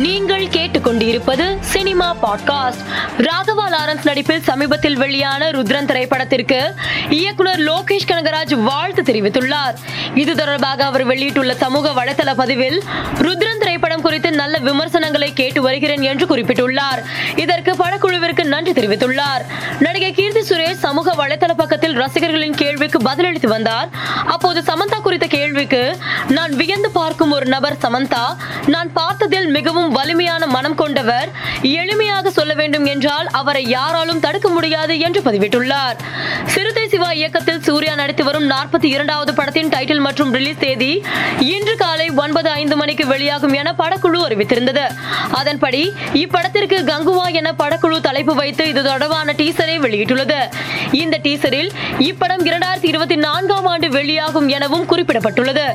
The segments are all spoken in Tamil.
நீங்கள் கேட்டுக்கொண்டிருப்பது சினிமா பாட்காஸ்ட். ராகவா லாரன்ஸ் நடிப்பில் சமீபத்தில் வெளியான ருத்ரன் திரைப்படத்திற்கு இயக்குனர் லோகேஷ் கனகராஜ் வாழ்த்து தெரிவித்துள்ளார். இது தொடர்பாக அவர் வெளியிட்டுள்ள சமூக வலைதள பதிவில் ருத்ரன் திரைப்படம் குறித்து நல்ல விமர்சனங்களை கேட்டு வருகிறேன் என்று குறிப்பிட்டுள்ளார். இதற்கு படக்குழுவிற்கு நன்றி தெரிவித்துள்ளார். நடிகை கீர்த்தி சுரேஷ் சமூக வலைதள பக்கத்தில் ரசிகர்களின் கேள்விக்கு பதிலளித்து வந்தார். அப்போது சமந்தா குறித்த கேள்விக்கு இருக்கும் ஒரு நபர் சமந்தா நான் பார்த்ததில் மிகவும் வலிமையான மனம் கொண்டவர். எளிமையாக சொல்ல வேண்டும் என்றால் அவரை யாராலும் தடுக்க முடியாது என்று பதிவிட்டுள்ளார். சிறு இயக்கத்தில் சூர்யா நடித்து வரும் நாற்பத்தி இரண்டாவது படத்தின் டைட்டில் மற்றும் ரிலீஸ் தேதி இன்று காலை ஒன்பது ஐந்து மணிக்கு வெளியாகும் என படக்குழு அறிவித்திருந்தது. அதன்படி இப்படத்திற்கு கங்குவா என படக்குழு தலைப்பு வைத்து இது தொடர்பான டீசரை வெளியிட்டுள்ளது. இந்த டீசரில் இப்படம் இரண்டாயிரத்தி இருபத்தி நான்காம் ஆண்டு வெளியாகும் எனவும் குறிப்பிடப்பட்டுள்ளது.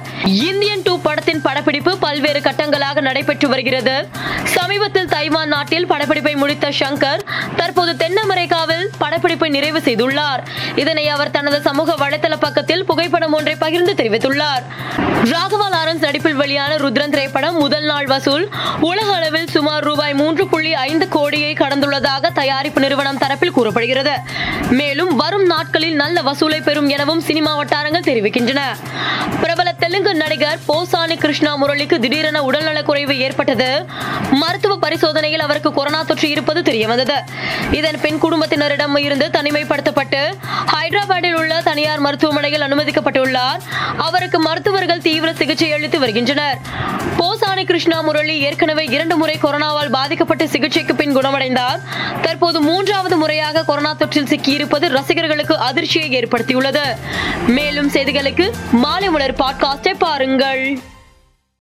இந்தியன் டூ படத்தின் படப்பிடிப்பு பல்வேறு கட்டங்களாக நடைபெற்று வருகிறது. சமீபத்தில் தைவான் நாட்டில் படப்பிடிப்பை முடித்த சங்கர் தற்போது தென் அமெரிக்காவில் படப்பிடிப்பை நிறைவு செய்துள்ளார். இதனை அவர் தனது சமூக வலைதள பக்கத்தில் புகைப்படம் ஒன்றை பகிர்ந்து தெரிவித்துள்ளார். ராகவா லாரன்ஸ் நடிப்பில் வெளியான ருத்ரன் திரைப்படம் முதல் நாள் வசூல். உலக அளவில் சுமார் ரூபாய் மூன்று புள்ளி ஐந்து கோடியை கடந்துள்ளதாக தயாரிப்பு நிறுவனம் தரப்பில் கூறப்படுகிறது. மேலும் வரும் நாட்களில் நல்ல வசூலை பெறும் எனவும் சினிமா வட்டாரங்கள் தெரிவிக்கின்றன. பிரபல தெலுங்கு நடிகர் போசானி கிருஷ்ணா முரளிக்கு திடீரென உடல்நலக் குறைவு ஏற்பட்டது. மருத்துவ பரிசோதனையில் அவருக்கு கொரோனா தொற்று இருப்பது தெரியவந்தது. இதன் பின் குடும்பத்தினரிடம் இருந்து தனிமைப்படுத்தப்பட்டு ஹைதராபாத்தில் உள்ள தனியார் மருத்துவமனையில் அனுமதிக்கப்பட்டுள்ளார். அவருக்கு மருத்துவர்கள் தீவிர சிகிச்சை அளித்து வருகின்றனர். போசானி கிருஷ்ணா முரளி ஏற்கனவே இரண்டு முறை கொரோனாவால் பாதிக்கப்பட்டு சிகிச்சைக்கு பின் குணமடைந்தார். தற்போது மூன்றாவது முறையாக கொரோனா தொற்றில் சிக்கியிருப்பது ரசிகர்களுக்கு அதிர்ச்சியை ஏற்படுத்தியுள்ளது. மேலும் செய்திகளுக்கு மாலை மலர் பாட்காஸ்ட் பாருங்கள்